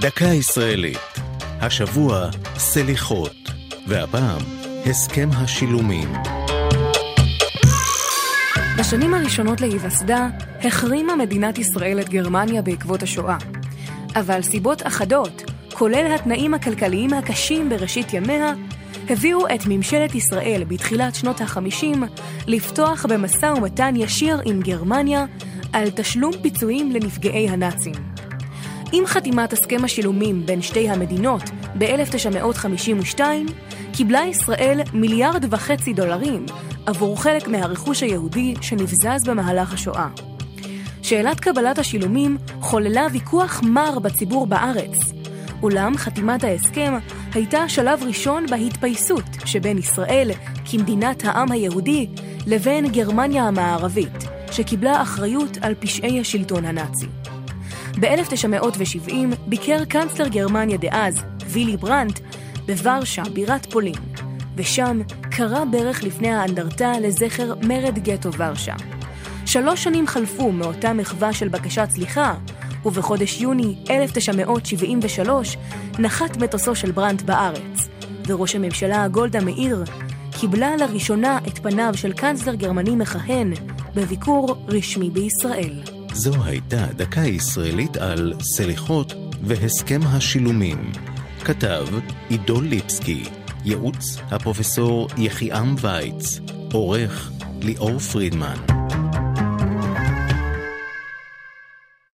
דקה ישראלית. השבוע סליחות, והפעם הסכם השילומים. בשנים הראשונות להיווסדה החרימה מדינת ישראל את גרמניה בעקבות השואה. אבל סיבות אחדות, כולל התנאים הכלכליים הקשים בראשית ימיה, הביאו את ממשלת ישראל בתחילת שנות ה-50 לפתוח במשא ומתן ישיר עם גרמניה על תשלום פיצויים לנפגעי הנאצים. עם חתימת הסכם השילומים בין שתי המדינות ב-1952, קיבלה ישראל מיליארד וחצי דולרים עבור חלק מהרכוש היהודי שנבזז במהלך השואה. שאלת קבלת השילומים חוללה ויכוח מר בציבור בארץ, אולם חתימת ההסכם הייתה שלב ראשון בהתפייסות שבין ישראל, כמדינת העם היהודי, לבין גרמניה המערבית, שקיבלה אחריות על פשעי השלטון הנאצי. ב-1970 ביקר קנצלר גרמניה דאז, וילי ברנט, בוורשה, בירת פולין, ושם קרא ברך לפני האנדרטה לזכר מרד גטו ורשה. שלוש שנים חלפו מאותה מחווה של בקשת סליחה, ובחודש יוני 1973 נחת מטוסו של ברנט בארץ, וראש הממשלה גולדה מאיר קיבלה לראשונה את פניו של קנצלר גרמני מכהן בביקור רשמי בישראל. זו הייתה דקה ישראלית על סליחות והסכם השילומים. כתב עידו ליפסקי, ייעוץ הפרופסור יחיעם וייץ, עורך ליאור פרידמן.